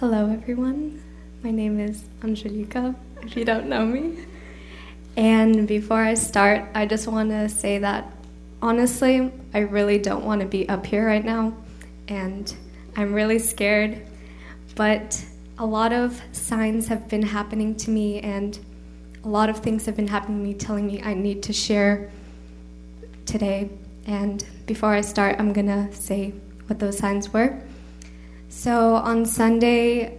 Hello, everyone. My name is Angelica, if you don't know me. And before I start, I just want to say that honestly, I really don't want to be up here right now. And I'm really scared. But a lot of signs have been happening to me, and a lot of things have been happening to me telling me I need to share today. And before I start, I'm going to say what those signs were. So on Sunday,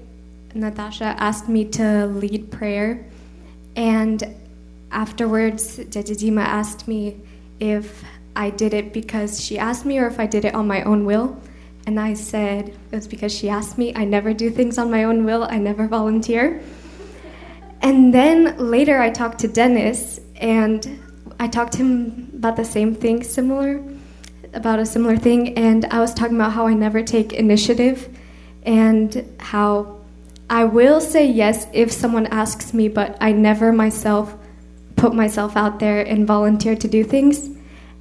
Natasha asked me to lead prayer, and afterwards, Jajajima asked me if I did it because she asked me or if I did it on my own will. And I said it was because she asked me. I never do things on my own will, I never volunteer. And then later, I talked to Dennis, and I talked to him about the same thing, similar, about a similar thing, and I was talking about how I never take initiative and how I will say yes if someone asks me, but I never myself put myself out there and volunteer to do things.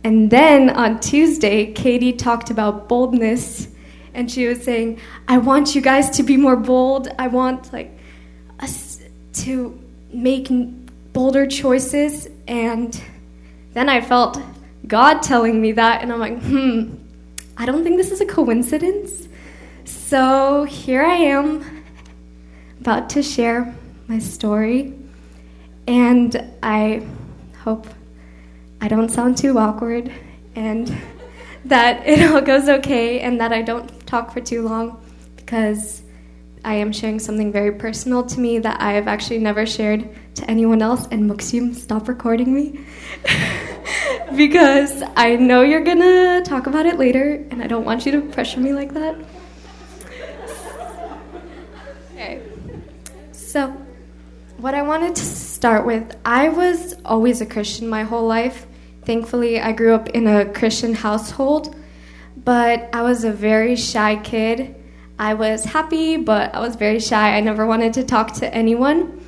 And then on Tuesday, Katie talked about boldness, and she was saying, "I want you guys to be more bold. I want like us to make bolder choices." And then I felt God telling me that, and I'm like, "Hmm, I don't think this is a coincidence." So here I am, about to share my story, and I hope I don't sound too awkward and that it all goes okay and that I don't talk for too long because I am sharing something very personal to me that I have actually never shared to anyone else. And Muxium, stop recording me because I know you're gonna talk about it later, and I don't want you to pressure me like that. So, what I wanted to start with, I was always a Christian my whole life. Thankfully, I grew up in a Christian household, but I was a very shy kid. I was happy, but I was very shy. I never wanted to talk to anyone.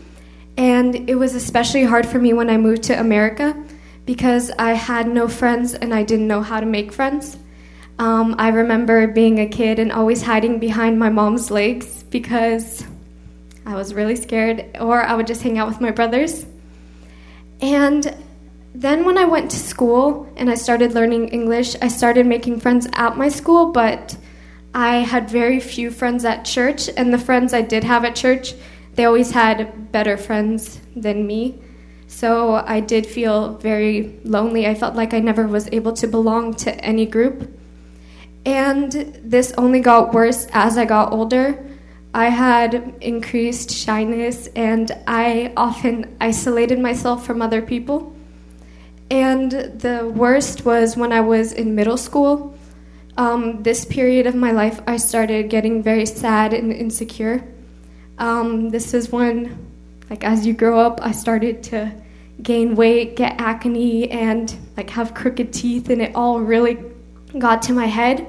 And it was especially hard for me when I moved to America because I had no friends and I didn't know how to make friends. Um, I remember being a kid and always hiding behind my mom's legs because I was really scared, or I would just hang out with my brothers. And then when I went to school and I started learning English, I started making friends at my school, but I had very few friends at church, and the friends I did have at church, they always had better friends than me. So I did feel very lonely. I felt like I never was able to belong to any group. And this only got worse as I got older. I had increased shyness and I often isolated myself from other people. And the worst was when I was in middle school. Um, this period of my life, I started getting very sad and insecure. Um, this is when, like, as you grow up, I started to gain weight, get acne, and like have crooked teeth, and it all really got to my head.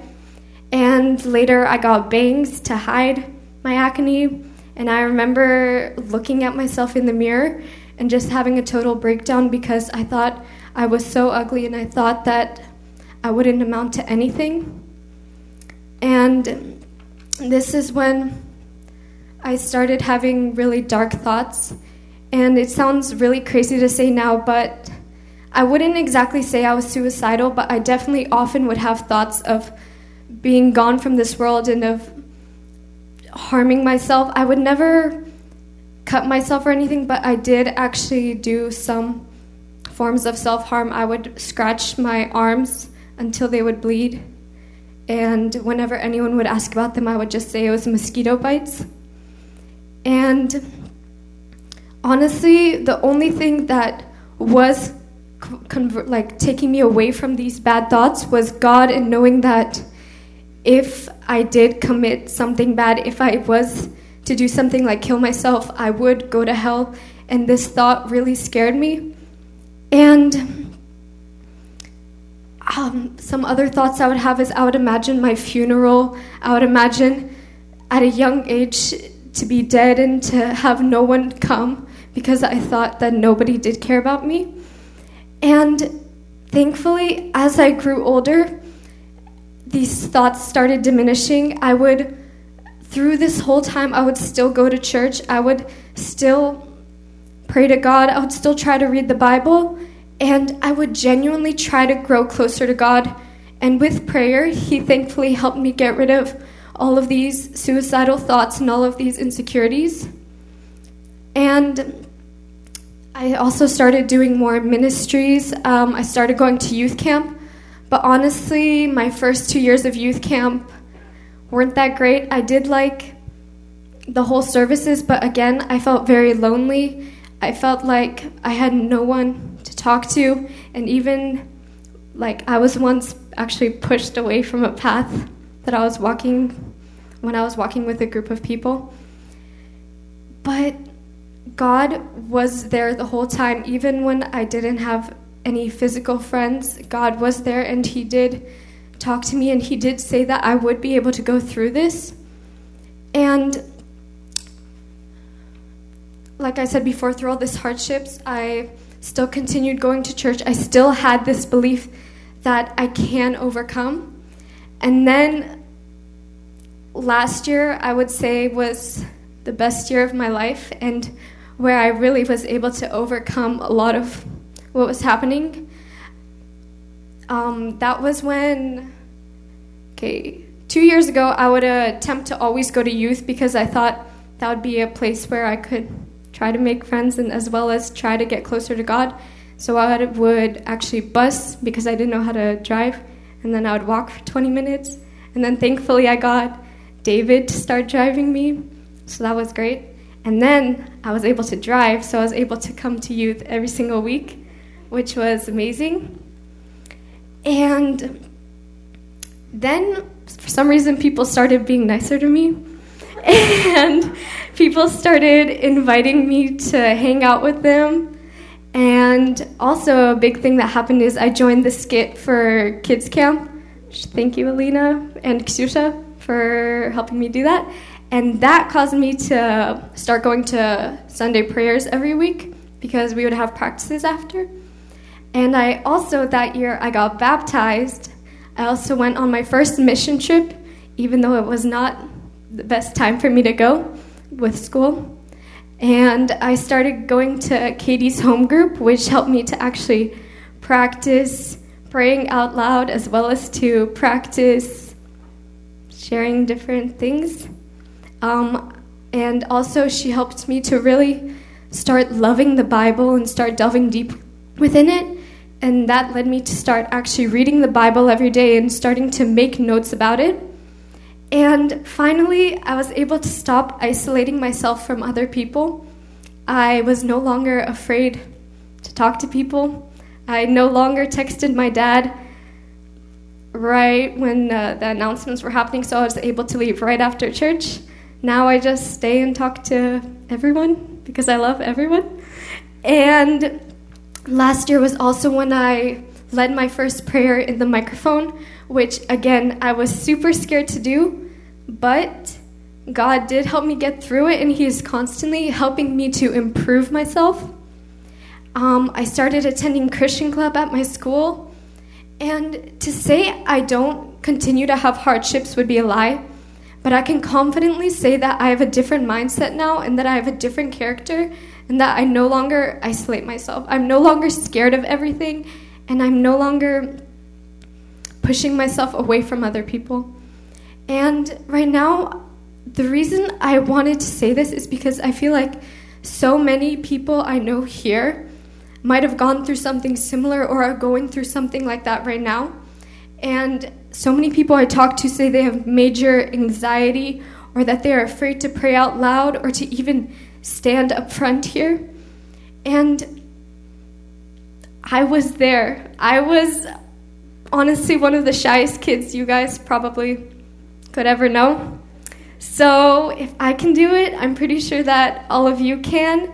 And later, I got bangs to hide my acne. And I remember looking at myself in the mirror and just having a total breakdown because I thought I was so ugly and I thought that I wouldn't amount to anything. And this is when I started having really dark thoughts. And it sounds really crazy to say now, but I wouldn't exactly say I was suicidal, but I definitely often would have thoughts of being gone from this world and of harming myself. I would never cut myself or anything, but I did actually do some forms of self harm. I would scratch my arms until they would bleed. And whenever anyone would ask about them, I would just say it was mosquito bites. And honestly, the only thing that was like taking me away from these bad thoughts was God and knowing that if I did commit something bad, if I was to do something like kill myself, I would go to hell. And this thought really scared me. And um, some other thoughts I would have is I would imagine my funeral. I would imagine at a young age to be dead and to have no one come because I thought that nobody did care about me. And thankfully, as I grew older, these thoughts started diminishing. I would through this whole time, I would still go to church. I would still pray to God. I would still try to read the Bible. And I would genuinely try to grow closer to God. And with prayer, He thankfully helped me get rid of all of these suicidal thoughts and all of these insecurities. And I also started doing more ministries. Um, I started going to youth camp. But honestly, my first two years of youth camp weren't that great. I did like the whole services, but again, I felt very lonely. I felt like I had no one to talk to, and even like I was once actually pushed away from a path that I was walking when I was walking with a group of people. But God was there the whole time, even when I didn't have any physical friends. God was there, and He did talk to me, and He did say that I would be able to go through this. And like I said before, through all these hardships, I still continued going to church. I still had this belief that I can overcome. And then last year, I would say, was the best year of my life and where I really was able to overcome a lot of what was happening. Um, that was when, okay, two years ago, I would attempt to always go to youth because I thought that would be a place where I could try to make friends and as well as try to get closer to God. So I would actually bus because I didn't know how to drive, and then I would walk for 20 minutes. And then thankfully I got David to start driving me, so that was great. And then I was able to drive, so I was able to come to youth every single week, which was amazing. And then for some reason people started being nicer to me. And people started inviting me to hang out with them. And also, a big thing that happened is I joined the skit for kids camp. Thank you, Alina and Ksusha, for helping me do that. And that caused me to start going to Sunday prayers every week because we would have practices after. And I also, that year, I got baptized. I also went on my first mission trip, even though it was not the best time for me to go with school. And I started going to Katie's home group, which helped me to actually practice praying out loud as well as to practice sharing different things. Um, and also, she helped me to really start loving the Bible and start delving deep within it. And that led me to start actually reading the Bible every day and starting to make notes about it. And finally, I was able to stop isolating myself from other people. I was no longer afraid to talk to people. I no longer texted my dad right when uh, the announcements were happening, so I was able to leave right after church. Now I just stay and talk to everyone because I love everyone. And last year was also when I led my first prayer in the microphone which again, I was super scared to do, but God did help me get through it, and He is constantly helping me to improve myself. Um, I started attending Christian Club at my school, and to say I don't continue to have hardships would be a lie, but I can confidently say that I have a different mindset now, and that I have a different character, and that I no longer isolate myself. I'm no longer scared of everything, and I'm no longer pushing myself away from other people. And right now, the reason I wanted to say this is because I feel like so many people I know here might have gone through something similar or are going through something like that right now. And so many people I talk to say they have major anxiety or that they are afraid to pray out loud or to even stand up front here. And I was there. I was honestly one of the shyest kids you guys probably could ever know. So if I can do it, I'm pretty sure that all of you can.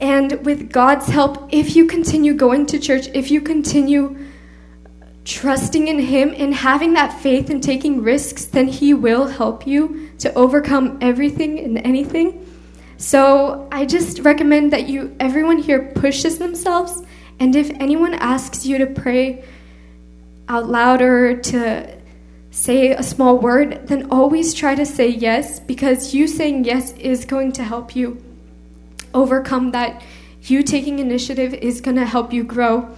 And with God's help, if you continue going to church, if you continue trusting in Him and having that faith and taking risks, then He will help you to overcome everything and anything. So I just recommend that you, everyone here, pushes themselves. And if anyone asks you to pray out loud or to say a small word, then always try to say yes because you saying yes is going to help you overcome that. You taking initiative is going to help you grow.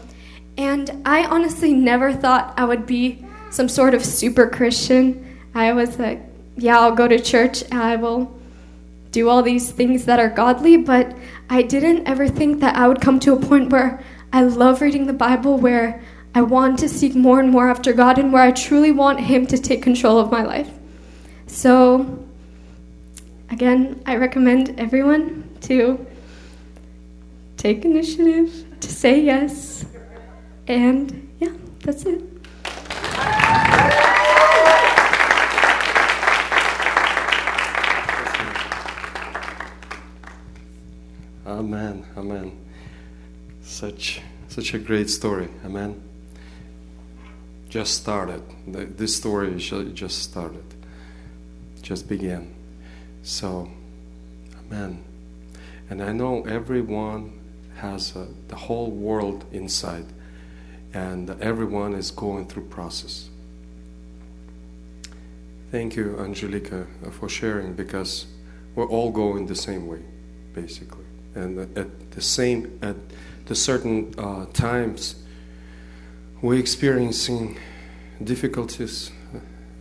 And I honestly never thought I would be some sort of super Christian. I was like, yeah, I'll go to church, I will do all these things that are godly, but I didn't ever think that I would come to a point where I love reading the Bible, where I want to seek more and more after God and where I truly want Him to take control of my life. So, again, I recommend everyone to take initiative, to say yes, and yeah, that's it. Amen. Amen. Such such a great story. Amen just started. This story just started, just began. So, amen. And I know everyone has a, the whole world inside, and everyone is going through process. Thank you, Angelica, for sharing because we're all going the same way, basically, and at the same at the certain uh, times we're experiencing difficulties,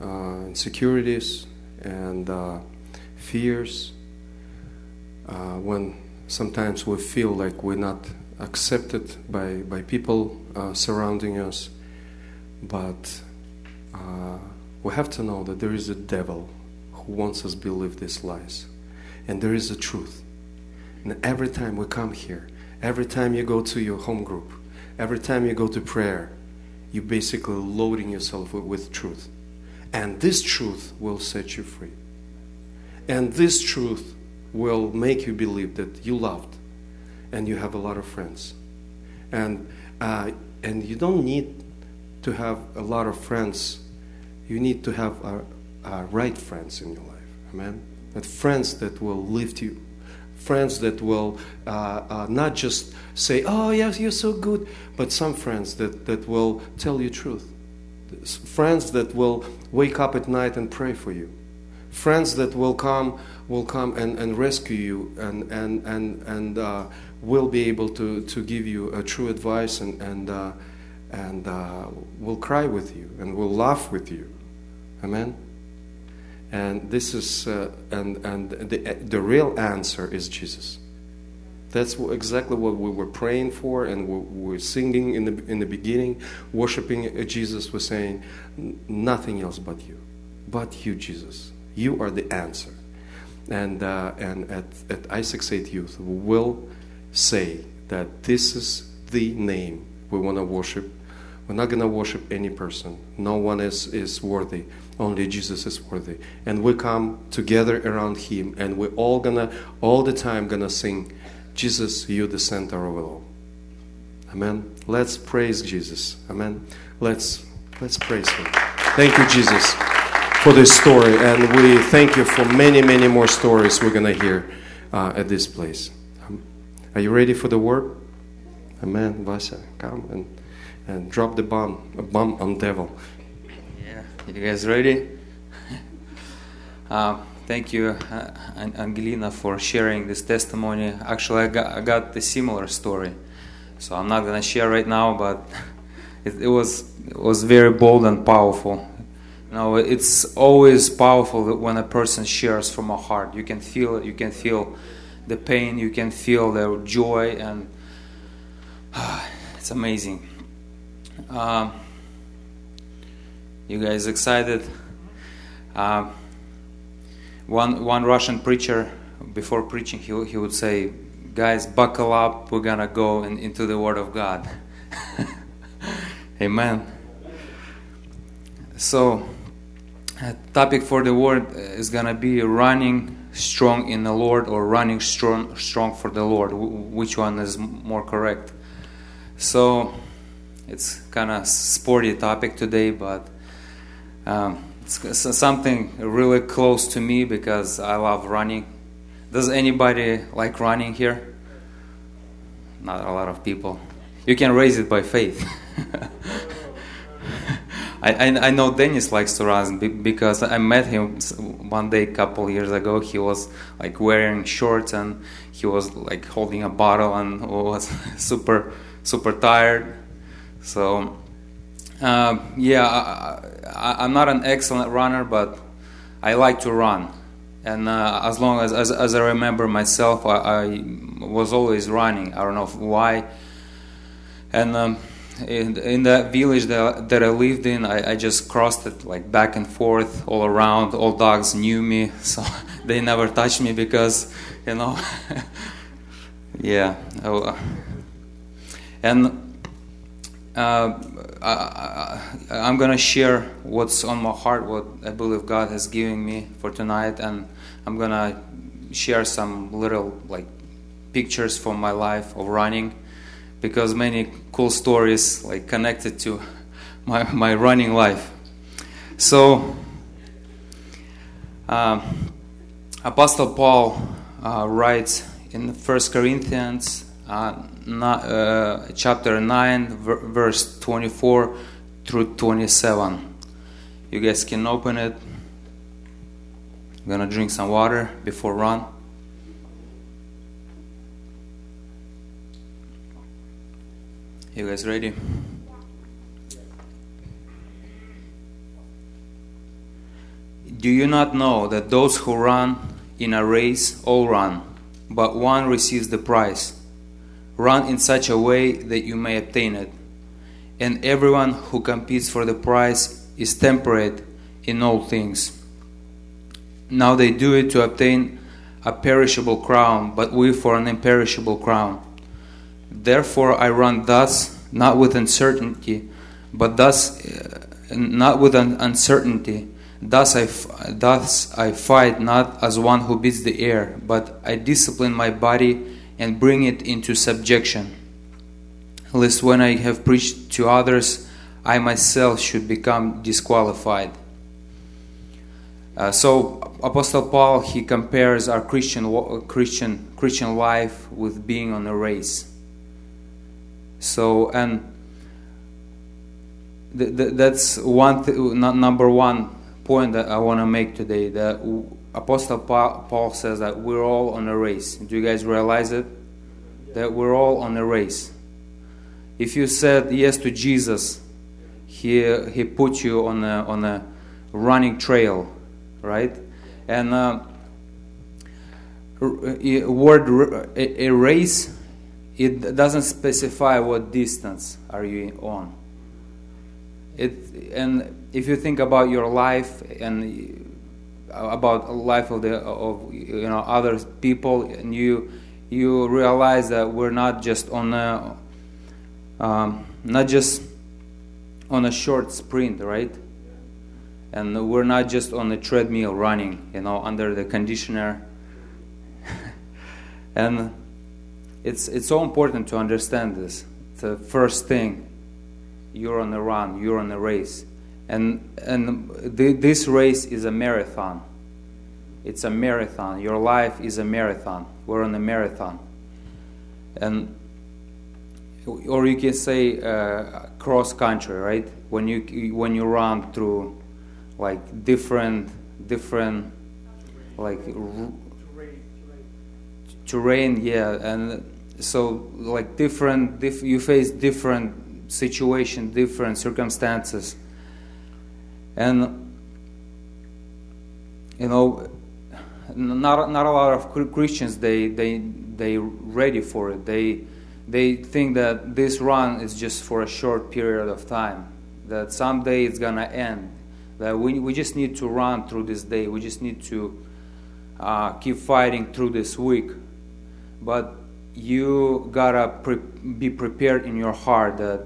uh, insecurities, and uh, fears. Uh, when sometimes we feel like we're not accepted by, by people uh, surrounding us, but uh, we have to know that there is a devil who wants us to believe these lies, and there is a truth. And every time we come here, every time you go to your home group, every time you go to prayer, you're basically loading yourself with, truth. And this truth will set you free. And this truth will make you believe that you loved and you have a lot of friends. And, uh, and you don't need to have a lot of friends. You need to have a, a right friends in your life. Amen? That friends that will lift you friends that will uh, uh, not just say, "Oh, yes, you're so good," but some friends that, that will tell you truth. Friends that will wake up at night and pray for you. Friends that will come will come and, and rescue you and and and and uh, will be able to, to give you a true advice and and uh, and uh, will cry with you and will laugh with you. Amen. And this is, uh, and, and the, the real answer is Jesus. That's exactly what we were praying for and we were singing in the, in the beginning, worshiping Jesus, was saying, nothing else but you. But you, Jesus. You are the answer. And, uh, and at, at I68 Youth, we will say that this is the name we want to worship. We're not going to worship any person. No one is, is worthy. Only Jesus is worthy. And we come together around Him, and we're all gonna, all the time, gonna sing, Jesus, you the center of it all. Amen. Let's praise Jesus. Amen. Let's let's praise Him. Thank you, Jesus, for this story, and we thank you for many, many more stories we're gonna hear uh, at this place. Um, are you ready for the word? Amen. Vasya, come and and drop the bomb, a bomb on devil. You guys ready? uh, thank you, uh, Angelina, for sharing this testimony. Actually, I got, I got a similar story, so I'm not gonna share right now, but it, it was it was very bold and powerful. You know, it's always powerful when a person shares from a heart. You can feel it. You can feel the pain. You can feel the joy, and uh, it's amazing. Um, you guys excited? Uh, one one Russian preacher before preaching he he would say, "Guys, buckle up. We're gonna go in, into the Word of God." Amen. So, uh, topic for the word is gonna be running strong in the Lord or running strong strong for the Lord. which one is more correct? So, it's kind of sporty topic today, but um, it's something really close to me because I love running. Does anybody like running here? Not a lot of people. You can raise it by faith. I, I, I know Dennis likes to run because I met him one day a couple years ago. He was like wearing shorts and he was like holding a bottle and was super super tired. So uh, yeah, I, I'm not an excellent runner, but I like to run. And uh, as long as, as as I remember myself, I, I was always running. I don't know why. And um, in, in that village that, that I lived in, I, I just crossed it like back and forth all around. All dogs knew me, so they never touched me because, you know, yeah. Oh, And uh, I, I'm gonna share what's on my heart, what I believe God has given me for tonight, and I'm gonna share some little like pictures from my life of running because many cool stories like connected to my, my running life. So um, apostle paul uh, writes in First corinthians uh, uh, chapter 9 ver- verse 24 through 27 you guys can open it i'm gonna drink some water before run You guys ready? Do you not know that those who run in a race all run, but one receives the prize? Run in such a way that you may obtain it. And everyone who competes for the prize is temperate in all things. Now they do it to obtain a perishable crown, but we for an imperishable crown. Therefore I run thus, not with uncertainty, but thus uh, not with an uncertainty. Thus I, thus I fight not as one who beats the air, but I discipline my body and bring it into subjection, lest when I have preached to others, I myself should become disqualified. Uh, so Apostle Paul he compares our Christian Christian Christian life with being on a race. So and th- th- that's one th- number one point that I want to make today. That Apostle Paul says that we're all on a race. Do you guys realize it? That we're all on a race. If you said yes to Jesus, he he put you on a on a running trail, right? And uh, word a race it doesn't specify what distance are you on it and if you think about your life and about life of the of you know other people and you you realize that we're not just on a um, not just on a short sprint right? And we're not just on a treadmill running you know under the conditioner. And it's it's so important to understand this. The first thing, you're on a run, you're on a race, and and th- this race is a marathon. It's a marathon. Your life is a marathon. We're on a marathon, and or you can say uh, cross country, right? When you when you run through like different different like r- terrain, yeah, and so like different diff, you face different situation different circumstances and you know not not a lot of christians they they they ready for it. They they think that this run is just for a short period of time that someday it's gonna end that we, we just need to run through this day. We just need to uh, keep fighting through this week. But you gotta pre- be prepared in your heart that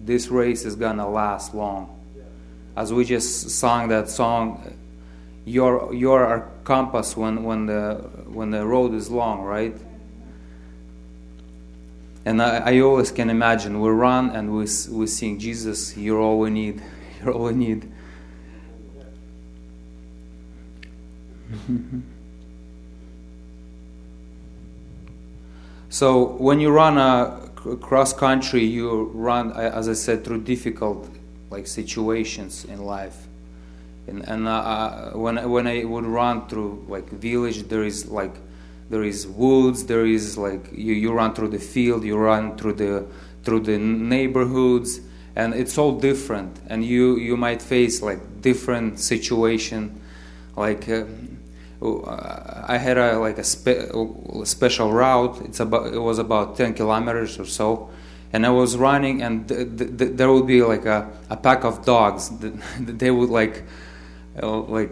this race is gonna last long. As we just sang that song, you're you're our compass when when the when the road is long, right? And I, I always can imagine we run and we we sing Jesus, you're all we need, you're all we need. So when you run a cross country, you run, as I said, through difficult like situations in life. And, and uh, uh, when when I would run through like village, there is like there is woods, there is like you, you run through the field, you run through the through the neighborhoods, and it's all different. And you you might face like different situation, like. Uh, I had a like a spe- special route. It's about it was about ten kilometers or so, and I was running, and th- th- there would be like a, a pack of dogs. they would like uh, like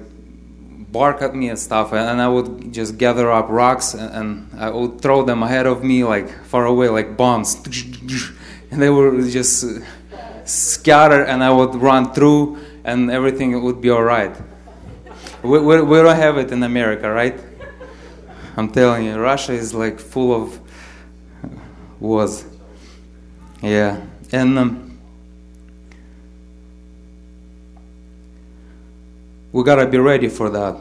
bark at me and stuff, and I would just gather up rocks and, and I would throw them ahead of me, like far away, like bombs, and they would just scatter, and I would run through, and everything would be all right. We, we, we don't have it in America, right? I'm telling you, Russia is like full of was, yeah, and. Um, we got to be ready for that.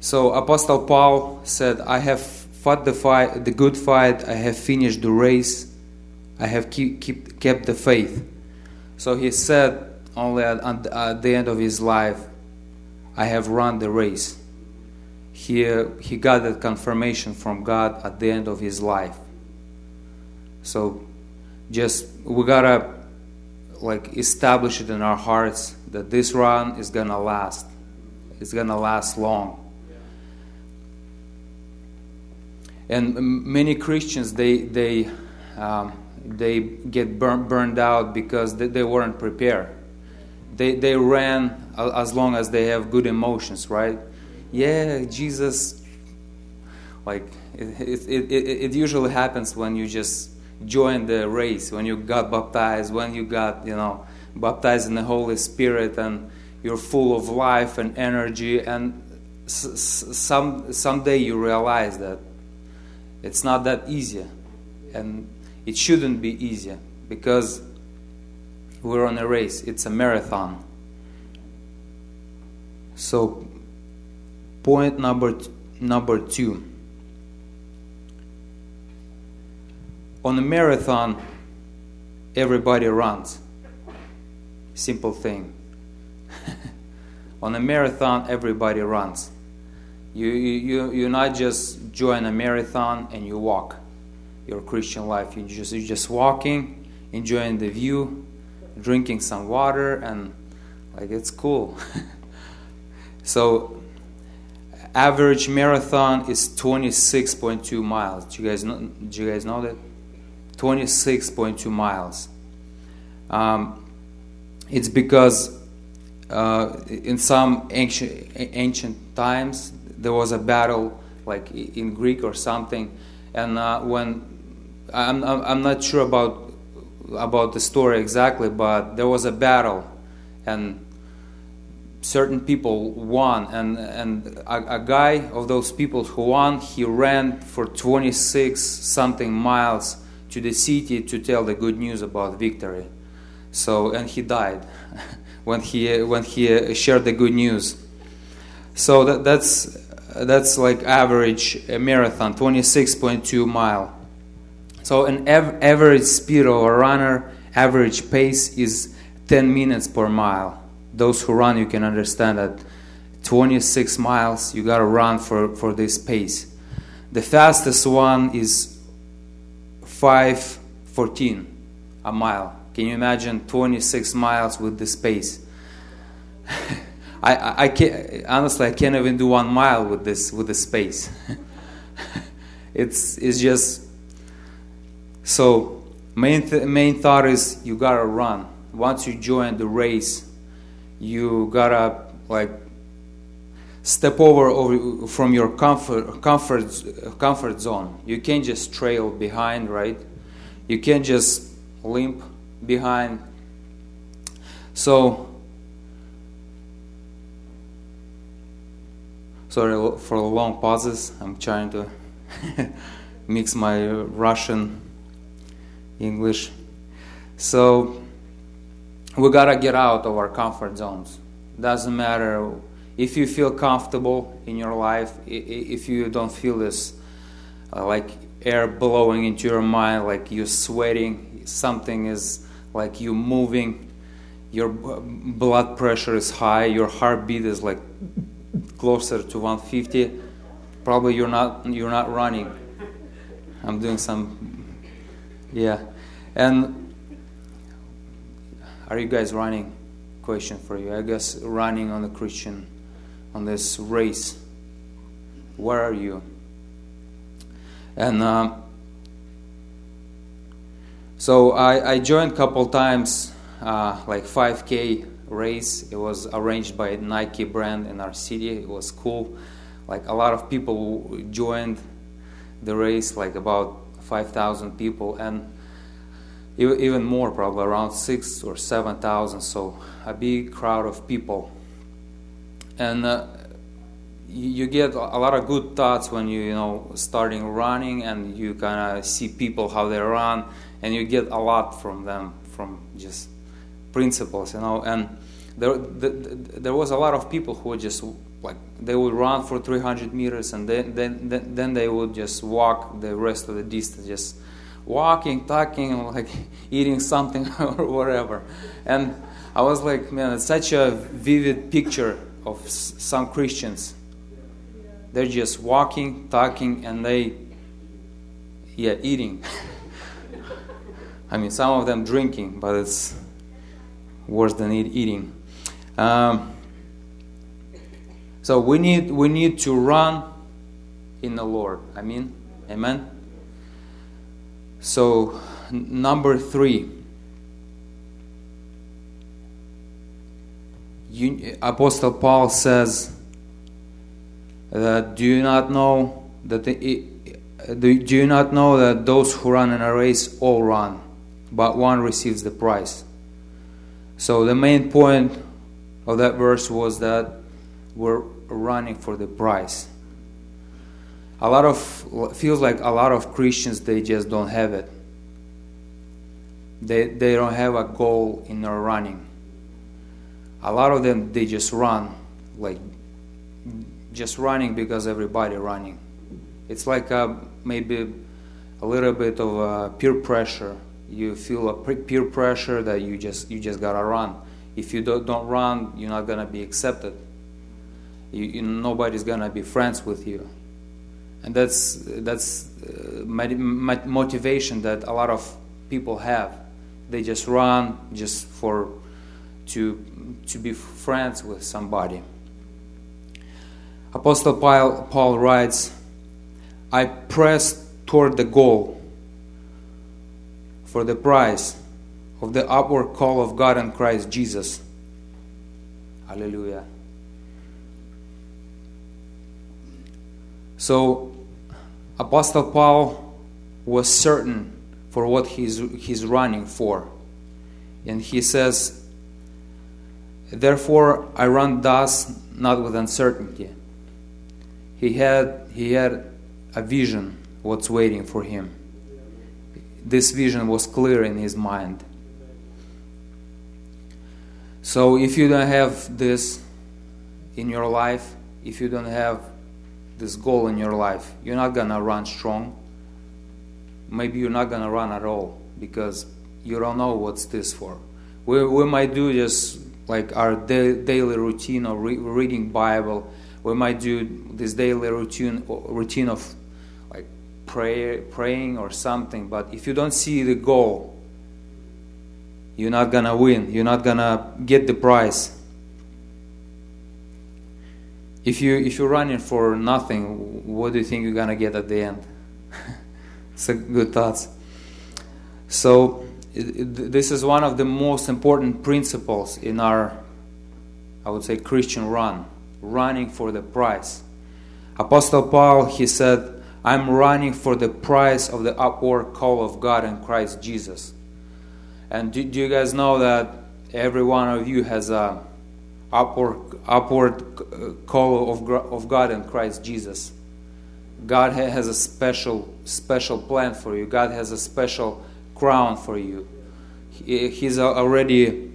So Apostle Paul said, I have fought the fight, the good fight, I have finished the race, I have keep, keep, kept the faith. So he said only at, at, the end of his life, I have run the race. He, he got that confirmation from God at the end of his life. So just we gotta like establish it in our hearts that this run is gonna last. It's gonna last long. And many Christians they they um, they get burn, burned out because they, they weren't prepared. They they ran as long as they have good emotions, right? Yeah, Jesus. Like it, it, it, it usually happens when you just join the race, when you got baptized, when you got, you know, baptized in the Holy Spirit and you're full of life and energy and some someday you realize that it's not that easy and it shouldn't be easy because we're on a race. It's a marathon. So point number number 2 on a marathon, everybody runs. Simple thing. on a marathon, everybody runs. You, you, you not just join a marathon and you walk your Christian life. You just, you're just walking, enjoying the view, drinking some water, and like it's cool. so, average marathon is 26.2 miles. Do you guys know, do you guys know that? 26.2 miles. Um, it's because uh, in some ancient, ancient times there was a battle, like in Greek or something, and uh, when I'm, I'm not sure about about the story exactly, but there was a battle, and certain people won, and and a, a guy of those people who won, he ran for 26 something miles to the city to tell the good news about victory. So and he died when he when he shared the good news. So that, that's that's like average marathon, 26.2 mile. So an av- average speed of a runner, average pace is 10 minutes per mile. Those who run, you can understand that 26 miles you gotta run for, for this pace. The fastest one is 514 a mile. Can you imagine 26 miles with this pace? I, I, I can't, honestly, I can't even do one mile with this with this pace. it's it's just so main th- main thought is you gotta run. Once you join the race, you gotta like step over, over from your comfort comfort comfort zone. You can't just trail behind, right? You can't just limp behind. So sorry for the long pauses. I'm trying to mix my Russian English. So we gotta get out of our comfort zones. Doesn't matter if you feel comfortable in your life, if you don't feel this uh, like air blowing into your mind, like you're sweating, something is like you're moving, your blood pressure is high, your heartbeat is like closer to 150. Probably you're not you're not running. I'm doing some, yeah, and are you guys running? Question for you. I guess running on the Christian, on this race. Where are you? And um, so I, I joined a couple times, uh, like 5K race. It was arranged by Nike brand in our city. It was cool. Like a lot of people joined the race, like about 5,000 people, and even more, probably around six or 7,000. So a big crowd of people. And uh, you get a lot of good thoughts when you you know starting running and you kind of see people how they run and you get a lot from them from just principles you know. And there the, the, there was a lot of people who just like they would run for 300 meters and then then, then they would just walk the rest of the distance just walking talking like eating something or whatever. And i was like man it's such a vivid picture of some christians they're just walking, talking, and they, yeah, eating. I mean, some of them drinking, but it's worse than eating. Um, so we need we need to run in the Lord. I mean, amen. So number three. Apostle Paul says that do you not know that the, do you not know that those who run in a race all run, but one receives the prize. So the main point of that verse was that we're running for the prize. A lot of feels like a lot of Christians they just don't have it. They they don't have a goal in their running. A lot of them they just run like just running because everybody running. It's like a, maybe a little bit of a peer pressure. You feel a peer pressure that you just you just gotta run. If you don't, don't run, you're not gonna be accepted. You, you, nobody's gonna be friends with you, and that's that's uh, motivation that a lot of people have. They just run just for to to be friends with somebody. Apostle Paul, writes, I press toward the goal for the prize of the upward call of God in Christ Jesus. Hallelujah. So, Apostle Paul was certain for what he's, he's running for. And he says, Therefore, I run thus, not with uncertainty. He had he had a vision what's waiting for him. This vision was clear in his mind. So if you don't have this in your life if you don't have this goal in your life you're not gonna run strong. Maybe you're not gonna run at all because you don't know what's this for. We, we might do just like our da- daily routine of re- reading bible. We might do this daily routine routine of like prayer, praying or something but if you don't see the goal you're not gonna win. You're not gonna get the prize. If you if you're running for nothing what do you think you're gonna get at the end? It's a good thoughts. So this is one of the most important principles in our i would say christian run running for the prize. Apostle Paul, he said, I'm running for the prize of the upward call of God in Christ Jesus. And do, do you guys know that every one of you has a upward upward uh, call of, of God in Christ Jesus? God has a special special plan for you. God has a special crown for you. He's already,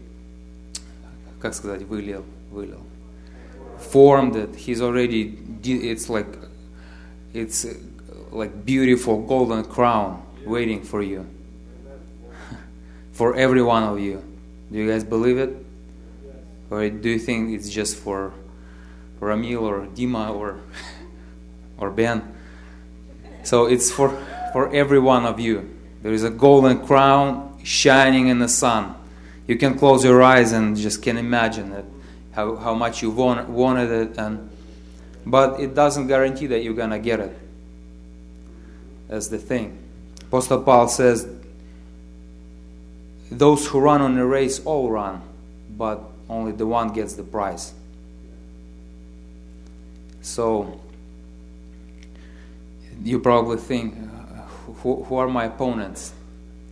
как сказать, вылил, вылил formed it. He's already. It's like, it's like beautiful golden crown waiting for you. for every one of you. Do you guys believe it? Or do you think it's just for Ramil or Dima or or Ben? So it's for for every one of you. There is a golden crown shining in the sun. You can close your eyes and just can imagine it, how, how much you want, wanted it, and but it doesn't guarantee that you're gonna get it. That's the thing. Apostle Paul says, "Those who run on the race all run, but only the one gets the prize." So you probably think, who, who are my opponents?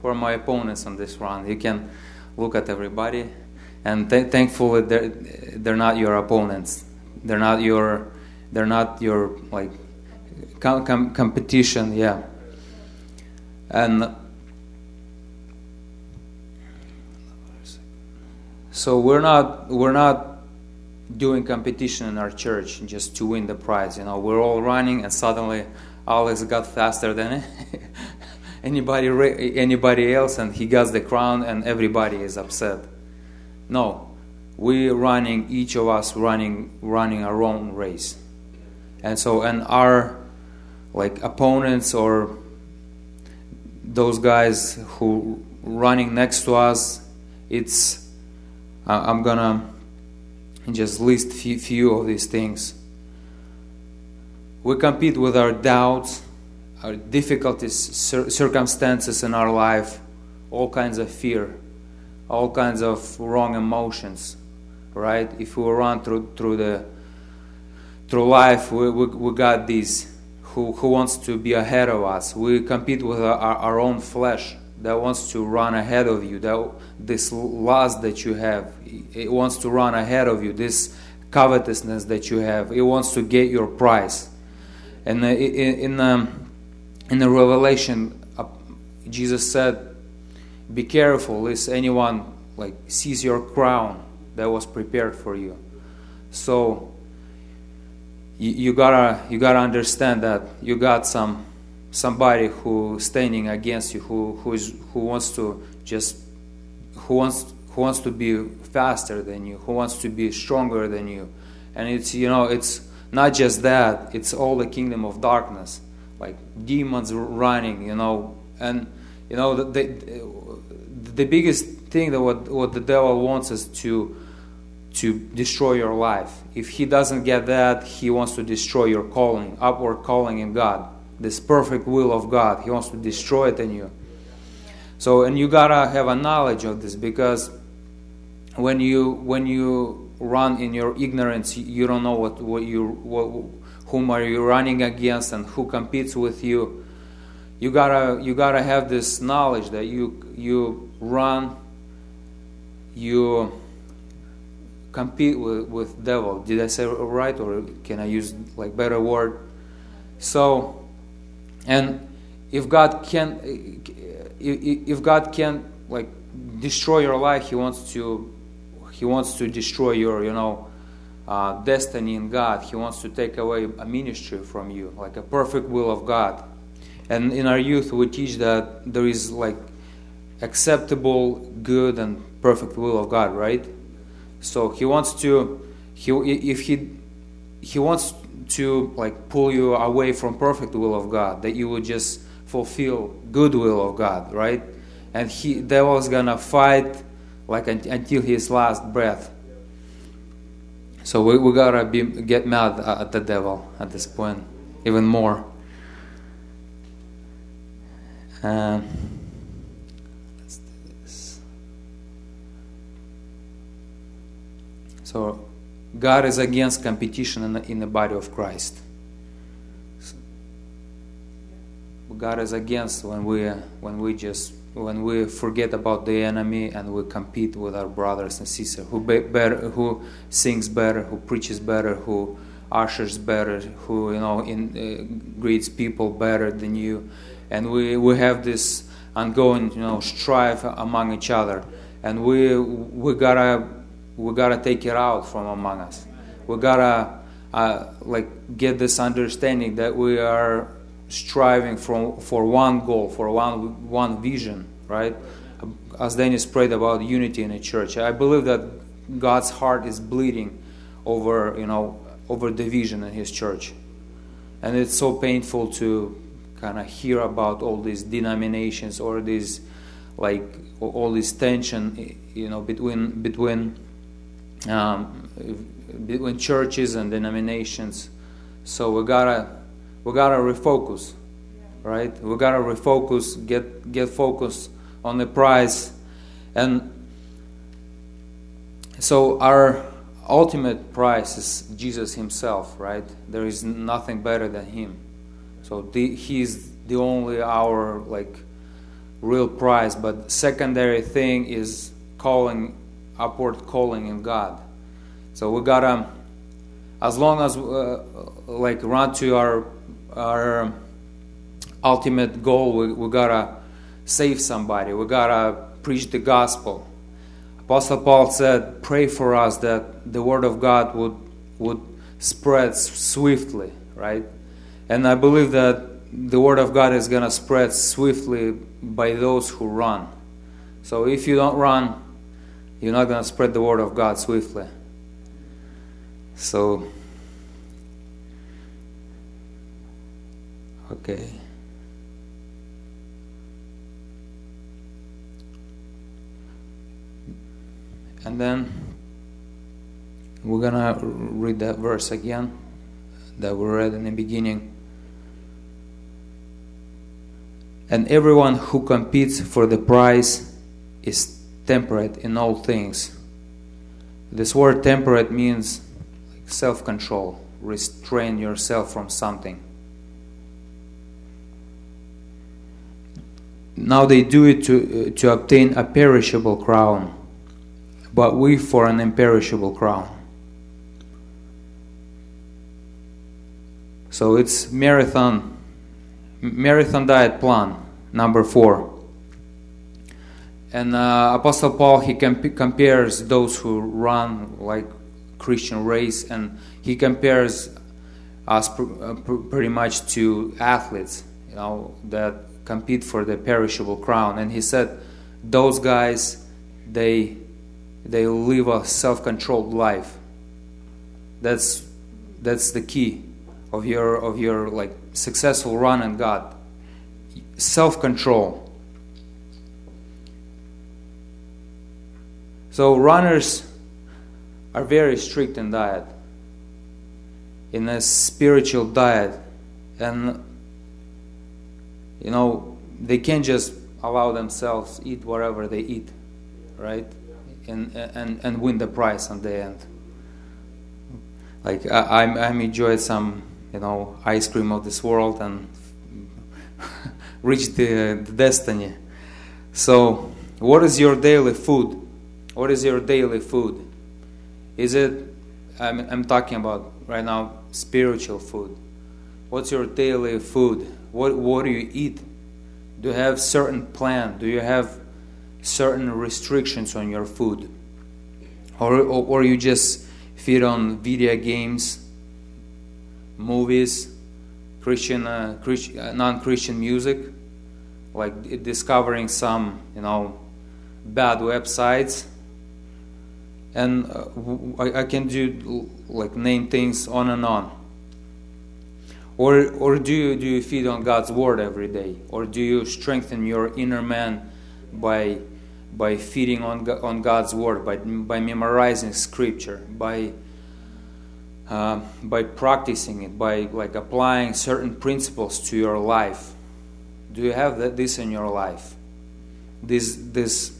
Who are my opponents on this run? You can look at everybody, and th- thankfully they're, they're not your opponents. They're not your they're not your like com- com- competition. Yeah, and so we're not we're not doing competition in our church just to win the prize. You know, we're all running, and suddenly Alex got faster than anybody anybody else, and he gets the crown, and everybody is upset. No, we're running, each of us running running our own race, and so and our like opponents or those guys who running next to us, it's I'm gonna just list few, few of these things. We compete with our doubts, our difficulties, cir- circumstances in our life, all kinds of fear, all kinds of wrong emotions, right? If we run through through the through life, we, we, we got these who, who wants to be ahead of us. We compete with our, our own flesh that wants to run ahead of you. That this lust that you have, it wants to run ahead of you. This covetousness that you have, it wants to get your prize. And in in, um, in the Revelation, uh, Jesus said, "Be careful, lest anyone like sees your crown that was prepared for you." So you, you gotta you gotta understand that you got some somebody who standing against you who who is who wants to just who wants who wants to be faster than you who wants to be stronger than you and it's you know it's not just that it's all the kingdom of darkness like demons running you know and you know the the, the biggest thing that what what the devil wants is to to destroy your life if he doesn't get that he wants to destroy your calling upward calling in god this perfect will of God. He wants to destroy it in you. So, and you gotta have a knowledge of this because when you when you run in your ignorance, you don't know what what you what, whom are you running against and who competes with you. You gotta you gotta have this knowledge that you you run, you compete with with devil. Did I say right, or can I use like better word? So and if God can, if God can like destroy your life, He wants to, He wants to destroy your, you know, uh, destiny in God. He wants to take away a ministry from you, like a perfect will of God. And in our youth, we teach that there is like acceptable, good, and perfect will of God, right? So He wants to, He if He He wants to like pull you away from perfect will of God, that you would just fulfill good will of God, right? And he devil's gonna fight like until his last breath. So we, we gotta be get mad at the devil at this point, even more. Um, let's do this. So God is against competition in the, in the body of Christ. God is against when we when we just when we forget about the enemy and we compete with our brothers and sisters who be, better who sings better, who preaches better, who ushers better, who you know in, uh, greets people better than you, and we we have this ongoing you know strife among each other, and we we gotta we gotta take it out from among us. We gotta uh, like get this understanding that we are striving for for one goal, for one one vision, right? as Dennis prayed about unity in the church. I believe that God's heart is bleeding over, you know, over division in His church, and it's so painful to kind of hear about all these denominations or these, like, all this tension, you know, between between um, between churches and denominations. So we gotta we gotta refocus, right? We gotta refocus, get get focused on the prize, and so our ultimate prize is Jesus Himself, right? There is nothing better than Him. So the, He's the only our like real prize. But secondary thing is calling upward calling in God. So we gotta, as long as uh, like run to our our um, ultimate goal, we, we gotta save somebody. We gotta preach the gospel. Apostle Paul said, "Pray for us that the word of God would would spread swiftly." Right, and I believe that the word of God is gonna spread swiftly by those who run. So if you don't run, you're not gonna spread the word of God swiftly. So, okay. And then we're gonna read that verse again that we read in the beginning. And everyone who competes for the prize is temperate in all things. This word temperate means self control, restrain yourself from something. Now they do it to, uh, to obtain a perishable crown, but we for an imperishable crown. So it's marathon, marathon diet plan number four. And uh, Apostle Paul he comp- compares those who run like Christian race, and he compares us pr- uh, pr- pretty much to athletes, you know, that compete for the perishable crown. And he said, those guys, they they live a self-controlled life. That's that's the key of your of your like successful run in God. Self-control. So runners are very strict in diet, in a spiritual diet, and you know they can't just allow themselves eat whatever they eat, right? And and and win the prize on the end. Like I I I'm enjoyed some you know ice cream of this world and reach the, the destiny. So, what is your daily food? What is your daily food? Is it, I'm, I'm talking about right now, spiritual food. What's your daily food? What, what do you eat? Do you have certain plan? Do you have certain restrictions on your food? Or, or, or you just feed on video games, movies, Christian, uh, Christian uh, non-Christian music, like discovering some, you know, bad websites and uh, I, I, can do like name things on and on. Or, or do you do you feed on God's word every day, or do you strengthen your inner man by by feeding on on God's word, by by memorizing Scripture, by uh, by practicing it, by like applying certain principles to your life? Do you have that, this in your life? This this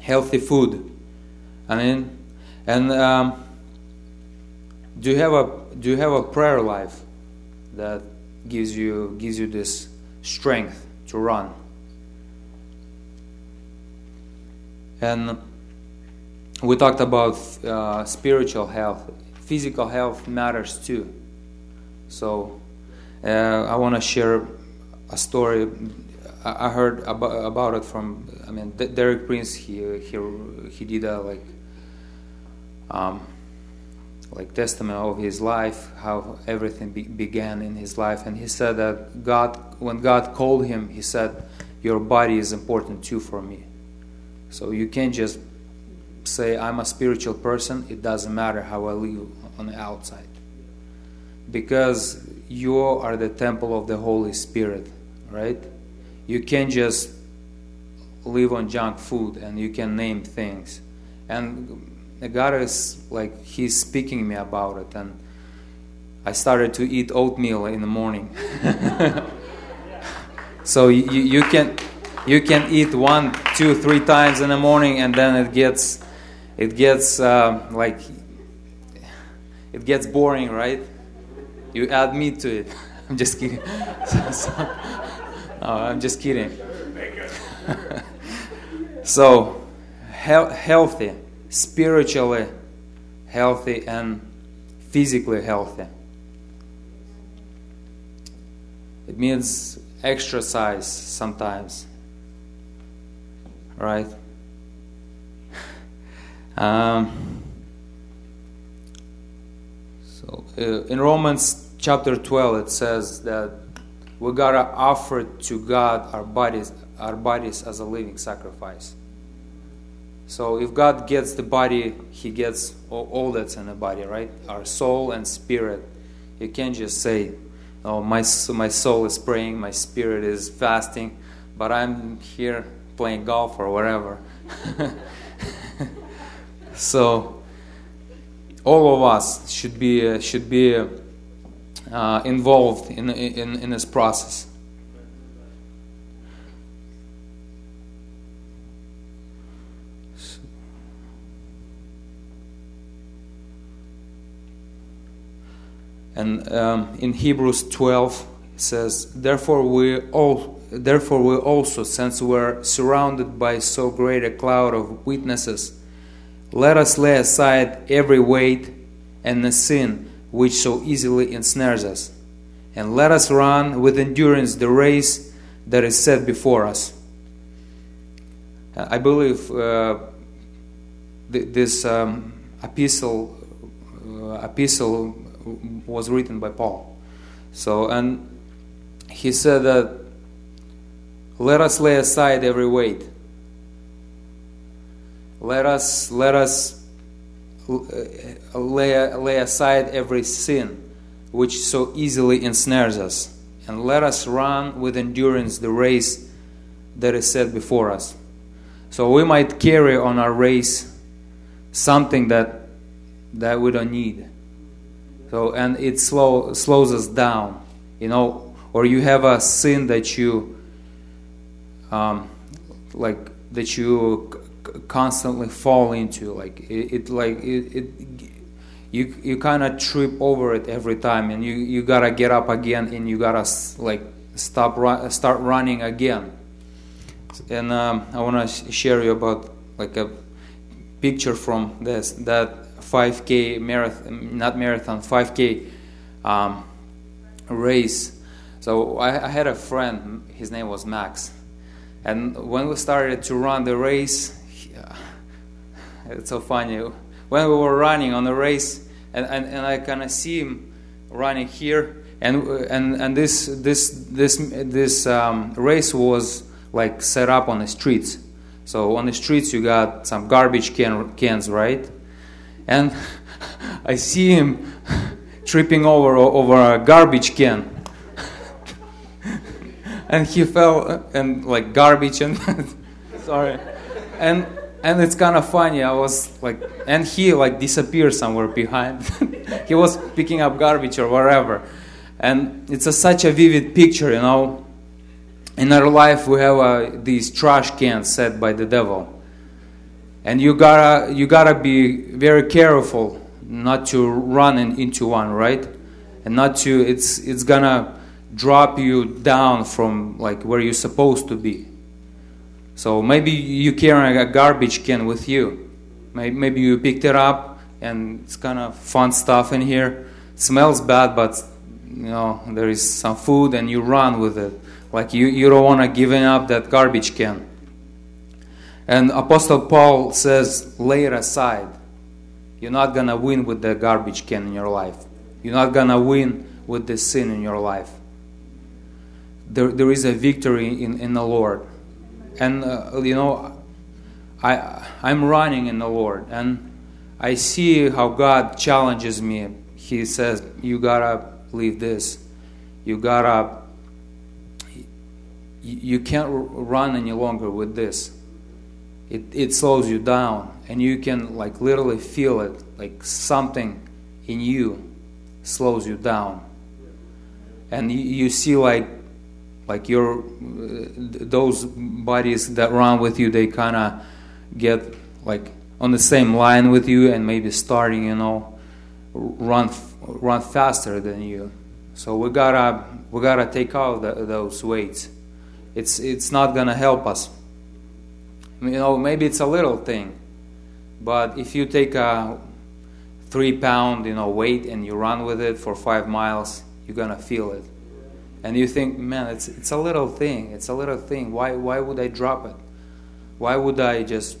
healthy food I mean, and um, do you have a do you have a prayer life that gives you gives you this strength to run? And we talked about uh, spiritual health. Physical health matters too. So uh, I want to share a story I heard about, about it from. I mean, Derek Prince. He he he did a like um, like testament of his life, how everything be- began in his life, and he said that God, when God called him, he said, "Your body is important too for me." So you can't just say, I'm a spiritual person, it doesn't matter how I live on the outside. Because you are the temple of the Holy Spirit, right? You can't just live on junk food and you can name things. And God is like, He's speaking me about it. And I started to eat oatmeal in the morning. so you, you can you can eat one, two, three times in the morning, and then it gets it gets uh, like it gets boring, right? You add meat to it. I'm just kidding. no, I'm just kidding. so, he- healthy, spiritually healthy, and physically healthy. It means exercise sometimes, right? Um, so uh, in Romans chapter 12 it says that we gotta offer to God our bodies our bodies as a living sacrifice. So if God gets the body, He gets all, all that's in the body, right? Our soul and spirit. You can't just say, "Oh, my my soul is praying, my spirit is fasting," but I'm here playing golf or whatever. So all of us should be uh, should be uh, involved in, in in this process. And um, in Hebrews 12 it says, "Therefore we all, therefore we also, since we're surrounded by so great a cloud of witnesses." Let us lay aside every weight and the sin which so easily ensnares us, and let us run with endurance the race that is set before us. I believe uh, th- this um, epistle, uh, epistle was written by Paul. So, and he said that let us lay aside every weight. Let us let us uh, lay, lay aside every sin which so easily ensnares us. And let us run with endurance the race that is set before us. So we might carry on our race something that that we don't need so and it slow, slows us down you know or you have a sin that you um, like that you constantly fall into like it, it like it, it, you you kind of trip over it every time and you you gotta get up again and you gotta like stop ru- start running again. And um, i want to share you about like a picture from this that 5k marathon not marathon 5k um, race so I, I had a friend his name was max and when we started to run the race it's so funny. When we were running on the race, and, and, and I kind of see him running here, and and and this this this this um, race was like set up on the streets. So on the streets you got some garbage can, cans, right? And I see him tripping over over a garbage can. and he fell and like garbage and sorry. And and it's kind of funny. I was like, and he like disappeared somewhere behind. he was picking up garbage or whatever, and it's a, such a vivid picture, you know. In our life, we have uh, these trash cans set by the devil, and you gotta you gotta be very careful not to run in, into one, right? And not to it's it's gonna drop you down from like where you're supposed to be so maybe you carry a garbage can with you. Maybe you picked it up and it's kind of fun stuff in here. It smells bad, but you know there is some food and you run with it. Like you, you don't want to give up that garbage can. And Apostle Paul says, lay it aside. You're not gonna win with the garbage can in your life. You're not gonna win with the sin in your life. There, there is a victory in, in the Lord and uh, you know I I'm running in the Lord, and I see how God challenges me. He says, "You gotta leave this. You gotta. You can't run any longer with this. It it slows you down, and you can like literally feel it, like something in you slows you down, and you, you see like like your uh, those bodies that run with you, they kind of get like on the same line with you and maybe starting, you know, run run faster than you. So we gotta we gotta take out the, those weights. It's it's not gonna help us. You know, maybe it's a little thing, but if you take a three pound you know weight and you run with it for five miles, you're gonna feel it, and you think, man, it's it's a little thing. It's a little thing. Why why would I drop it? Why would I just?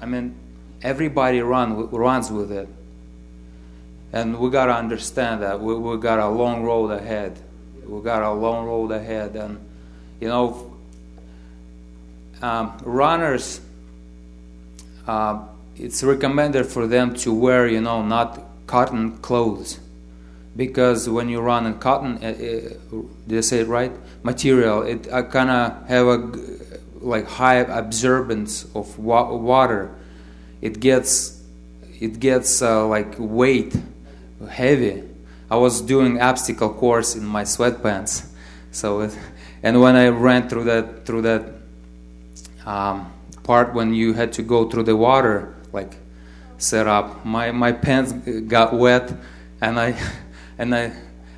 I mean, everybody run runs with it and we got to understand that we, we got a long road ahead. We got a long road ahead. And, you know, um, runners, uh, it's recommended for them to wear, you know, not cotton clothes. Because when you run in cotton, uh, uh, did I say it right? Material, it uh, kind of have a like high absorbance of wa- water. It gets it gets uh, like weight heavy. I was doing obstacle course in my sweatpants. So, it, and when I ran through that through that um, part when you had to go through the water, like set up, my my pants got wet, and I and I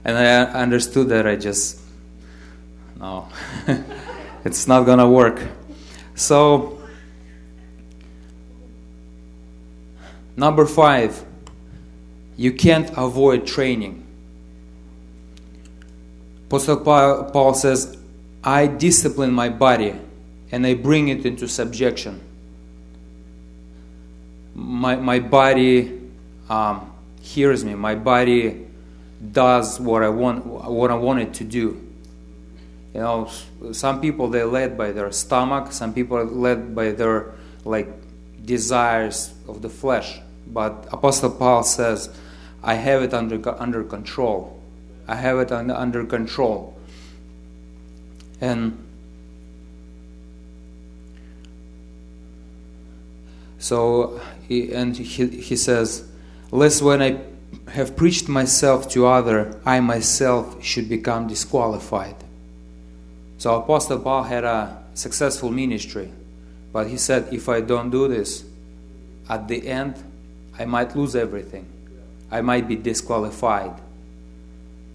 and I understood that I just no, it's not gonna work. So number five you can't avoid training. Apostle Paul says, I discipline my body and I bring it into subjection. My, my body um, hears me. My body does what I want what I want it to do. You know, some people they're led by their stomach. Some people are led by their like desires of the flesh. But Apostle Paul says, I have it under, under control. I have it under, under control. And so, he, and he, he says, Lest when I have preached myself to other, I myself should become disqualified. So Apostle Paul had a successful ministry, but he said, if I don't do this, at the end, I might lose everything. I might be disqualified.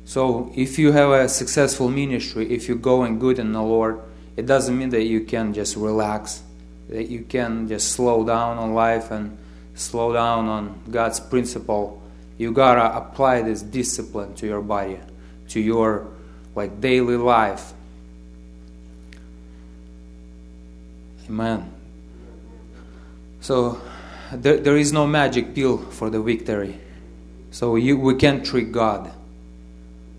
So, if you have a successful ministry, if you're going good in the Lord, it doesn't mean that you can just relax, that you can just slow down on life and slow down on God's principle. You gotta apply this discipline to your body, to your like daily life. Amen. So there, there is no magic pill for the victory. So you, we can't trick God.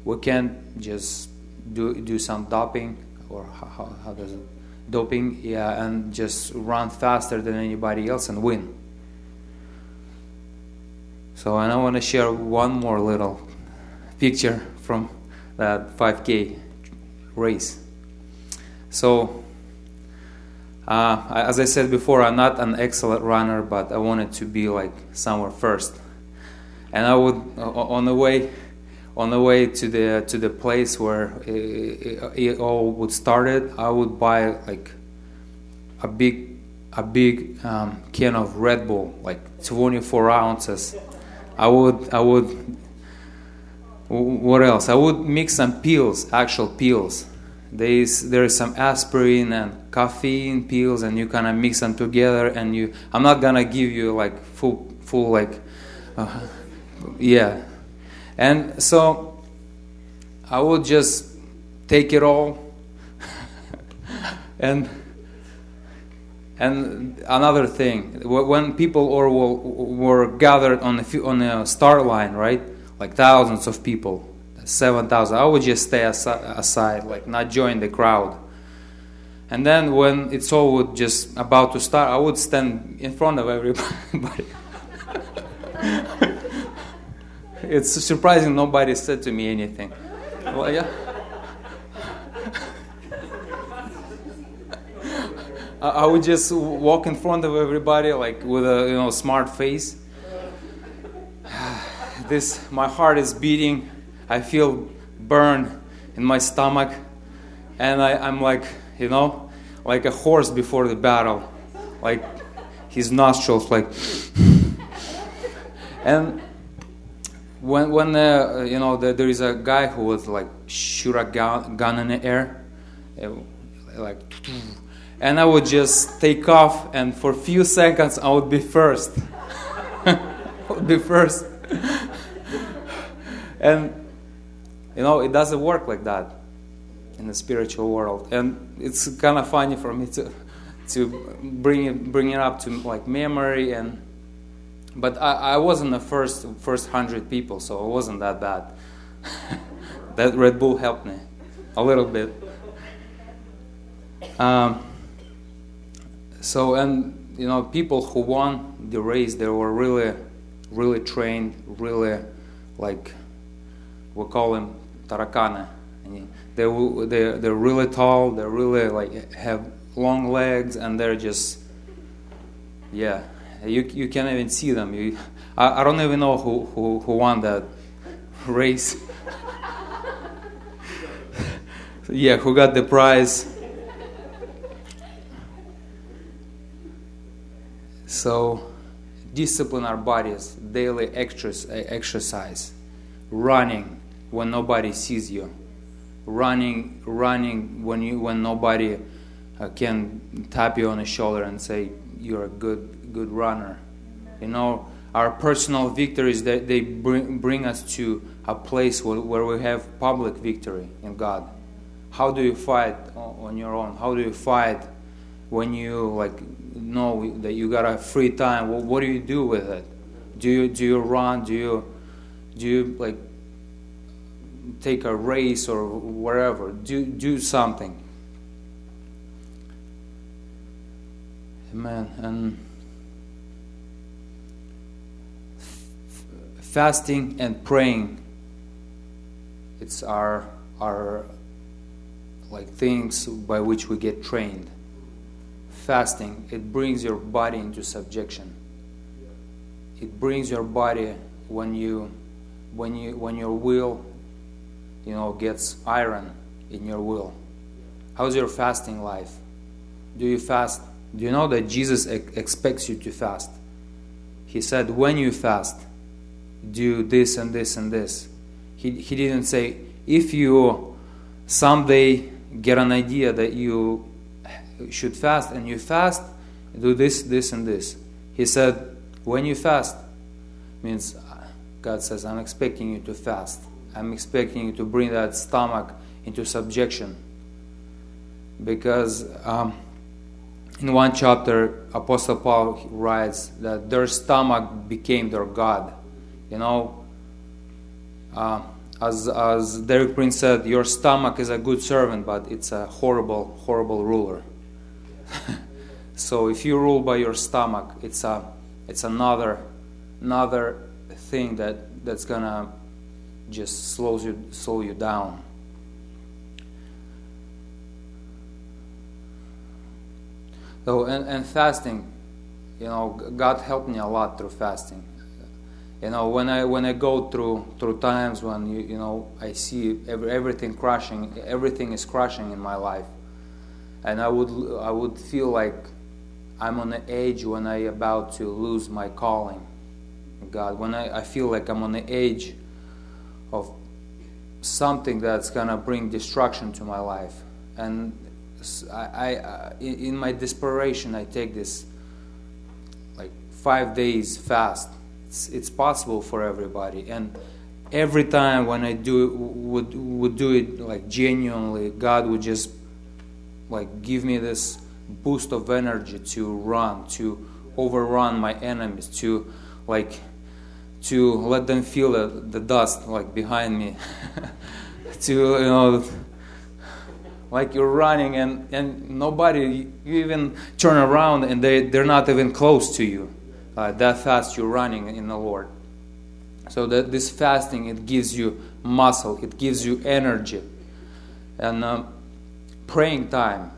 We can't just do do some doping or how, how does it doping yeah and just run faster than anybody else and win. So and I want to share one more little picture from that 5K race. So uh, as I said before, I'm not an excellent runner, but I wanted to be like somewhere first and I would on the way on the way to the to the place where it, it all would started, I would buy like a big a big um, can of Red Bull, like 24 ounces. I would I would what else? I would mix some pills, actual pills. There's there's some aspirin and caffeine pills, and you kind of mix them together. And you, I'm not gonna give you like full full like. Uh, yeah. And so I would just take it all. And and another thing when people or were gathered on the on the start line right? Like thousands of people 7000 i would just stay aside like not join the crowd. And then when it's all would just about to start, I would stand in front of everybody. it's surprising nobody said to me anything. Well, yeah. I would just walk in front of everybody like with a you know smart face. This my heart is beating. I feel burn in my stomach, and I, I'm like you know like a horse before the battle, like his nostrils like. and when when uh, you know the, there is a guy who was like shoot a gun, gun in the air, like and I would just take off, and for a few seconds I would be first. would be first. and you know, it doesn't work like that in the spiritual world, and it's kind of funny for me to to bring it bring it up to like memory and. But I, I wasn't the first first hundred people, so it wasn't that bad. that Red Bull helped me a little bit. Um, so and you know people who won the race they were really really trained really like we call them tarakana they they they're really tall they really like have long legs and they're just yeah you you can't even see them. You I, I don't even know who who, who won that race. Yeah who got the prize? So, discipline our bodies, daily exercise, running when nobody sees you, running, running when you when nobody uh, can tap you on the shoulder and say you're a good good runner. You know, our personal victories they, they bring, bring us to a place where, where we have public victory in God. How do you fight on your own? How do you fight when you like know that you got a free time well, what do you do with it do you do you run do you do you like take a race or wherever do do something amen and fasting and praying it's our our like things by which we get trained fasting, it brings your body into subjection. It brings your body when you when you when your will you know gets iron in your will. How's your fasting life? Do you fast? Do you know that Jesus ex- expects you to fast? He said, when you fast, do this and this and this. He, he didn't say, if you someday get an idea that you should fast and you fast, do this, this, and this. He said, when you fast, means God says, I'm expecting you to fast. I'm expecting you to bring that stomach into subjection. Because um, in one chapter, Apostle Paul writes that their stomach became their God. You know, uh, as, as Derek Prince said, your stomach is a good servant, but it's a horrible, horrible ruler. so if you rule by your stomach, it's a it's another another thing that that's gonna just slows you slow you down. So and, and fasting, you know, God helped me a lot through fasting. You know, when I when I go through through times when you you know I see every, everything crashing, everything is crashing in my life and I would I would feel like I'm on the edge when I about to lose my calling. God, when I, I feel like I'm on the edge of something that's gonna bring destruction to my life, and I, I in my desperation I take this like five days fast. It's, it's possible for everybody, and every time when I do would would do it like genuinely, God would just like give me this boost of energy to run, to overrun my enemies, to like to let them feel the, the dust like behind me, to you know like you're running and, and nobody, you even turn around and they, they're not even close to you. Uh, that fast you're running in the Lord. So that this fasting, it gives you muscle, it gives you energy. And um, praying time,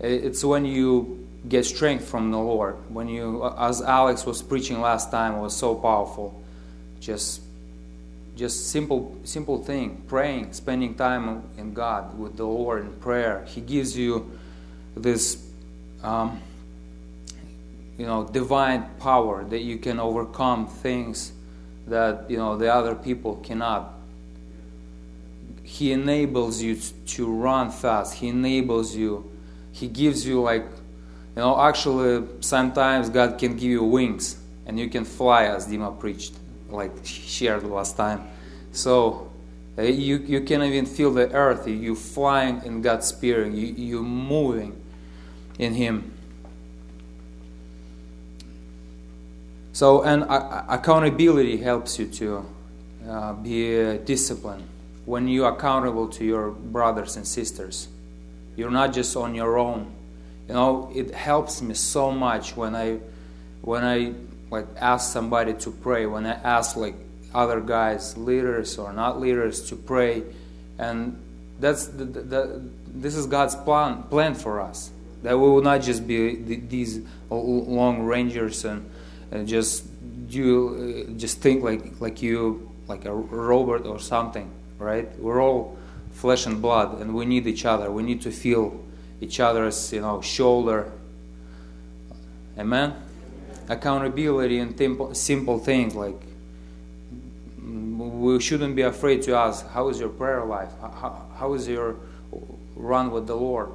it's when you get strength from the Lord. When you, as Alex was preaching last time, it was so powerful. Just just simple simple thing praying spending time in god with the lord in prayer he gives you this um, you know divine power that you can overcome things that you know the other people cannot he enables you to run fast he enables you he gives you like you know actually sometimes god can give you wings and you can fly as dima preached like shared last time. So uh, you, you can even feel the earth. you're flying in God's spirit. You, you're moving in Him. So, and accountability helps you to uh, be disciplined. When you're accountable to your brothers and sisters, you're not just on your own. You know, it helps me so much when I, when I like ask somebody to pray, when I ask like other guys, leaders or not leaders, to pray, and that's the, the, the, this is God's plan plan for us. That we will not just be these long rangers and just you uh, just think like like you like a robot or something, right? We're all flesh and blood, and we need each other. We need to feel each other's you know shoulder. Amen accountability and simple, simple things like we shouldn't be afraid to ask how is your prayer life how, how is your run with the lord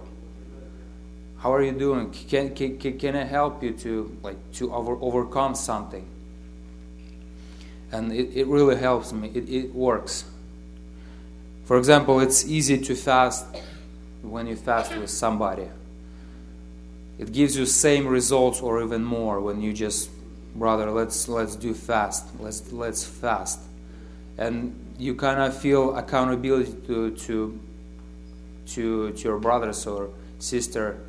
how are you doing? Can, can, can i help you to like to over, overcome something? And it, it really helps me. It, it works. For example it's easy to fast when you fast with somebody. It gives you same results or even more when you just brother let's let's do fast. Let's let's fast. And you kind of feel accountability to to to, to your brothers or sister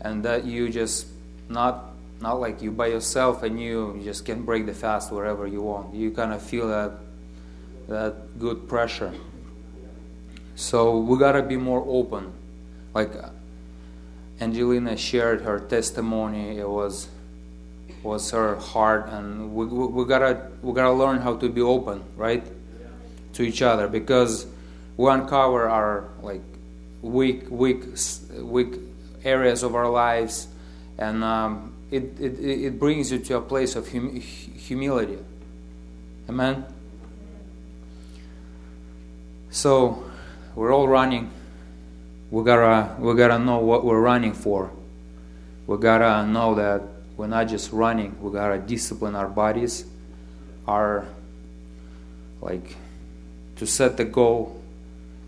and that you just not not like you by yourself and you just can break the fast wherever you want. You kind of feel that that good pressure. So we got to be more open. Like Angelina shared her testimony. It was was her heart, and we, we, we, gotta we gotta learn how to be open, right, to each other. Because we uncover our like weak weak weak areas of our lives, and um, it, it it brings you to a place of hum, humility. Amen. So we're all running we gotta we gotta know what we're running for. We gotta know that we're not just running. We gotta discipline our bodies, our like to set the goal,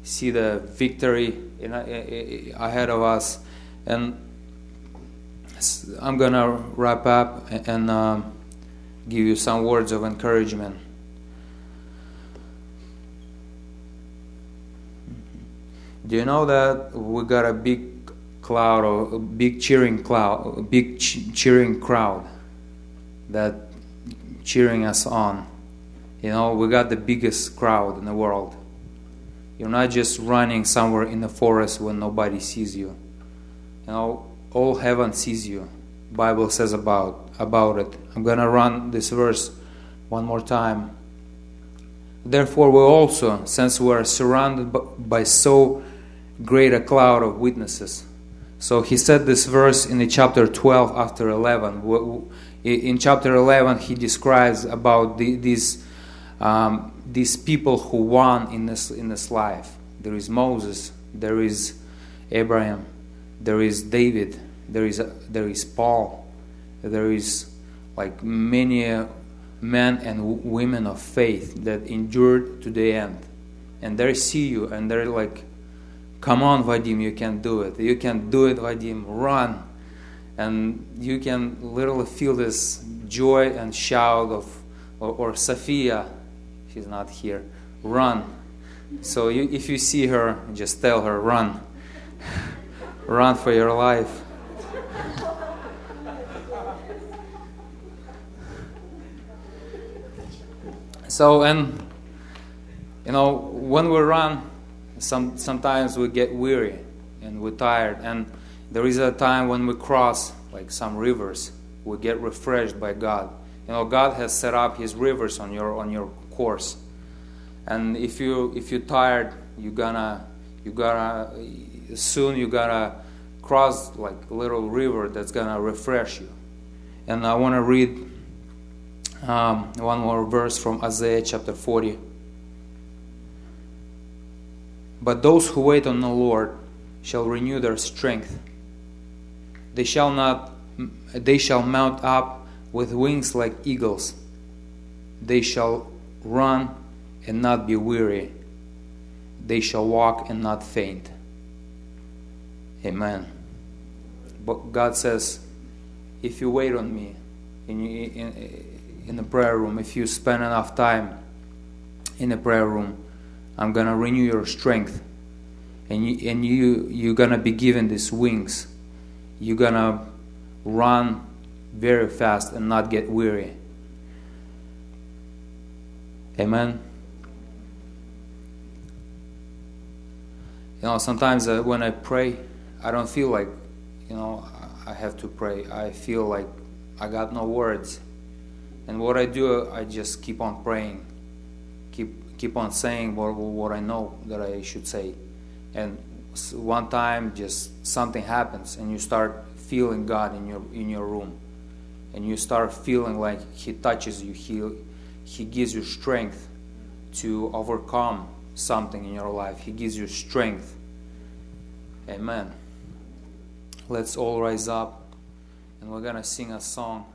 see the victory in, ahead of us, and I'm gonna wrap up and um, give you some words of encouragement. Do you know that we got a big cloud or a big cheering cloud, a big ch- cheering crowd that cheering us on? You know, we got the biggest crowd in the world. You're not just running somewhere in the forest when nobody sees you. You know, all heaven sees you. Bible says about about it. I'm gonna run this verse one more time. Therefore, we also, since we are surrounded by so great a cloud of witnesses. So he said this verse in the chapter 12 after 11. In chapter 11, he describes about the, these, um, these people who won in this, in this life. There is Moses, there is Abraham, there is David, there is, there is Paul, there is like many men and women of faith that endured to the end. And they see you and they're like, Come on, Vadim, you can do it. You can do it, Vadim. Run. And you can literally feel this joy and shout of, or, or Sophia, she's not here, run. So you, if you see her, just tell her, run. run for your life. so, and you know, when we run, some, sometimes we get weary and we're tired. And there is a time when we cross, like some rivers, we get refreshed by God. You know, God has set up His rivers on your on your course, and if you if you're tired, you're gonna you gotta soon you gotta cross like a little river that's gonna refresh you. And I want to read um, one more verse from Isaiah chapter 40. But those who wait on the Lord shall renew their strength. They shall not they shall mount up with wings like eagles. They shall run and not be weary. They shall walk and not faint. Amen. But God says, if you wait on me in, in, in the prayer room, if you spend enough time in the prayer room, I'm gonna renew your strength, and you and you you're gonna be given these wings. You're gonna run very fast and not get weary. Amen. You know, sometimes uh, when I pray, I don't feel like, you know, I have to pray. I feel like I got no words. And what I do, I just keep on praying, keep keep on saying what what I know that I should say. And one time, just something happens, and you start feeling God in your in your room, and you start feeling like He touches you. He He gives you strength to overcome something in your life. He gives you strength. Amen. Let's all rise up and we're going to sing a song.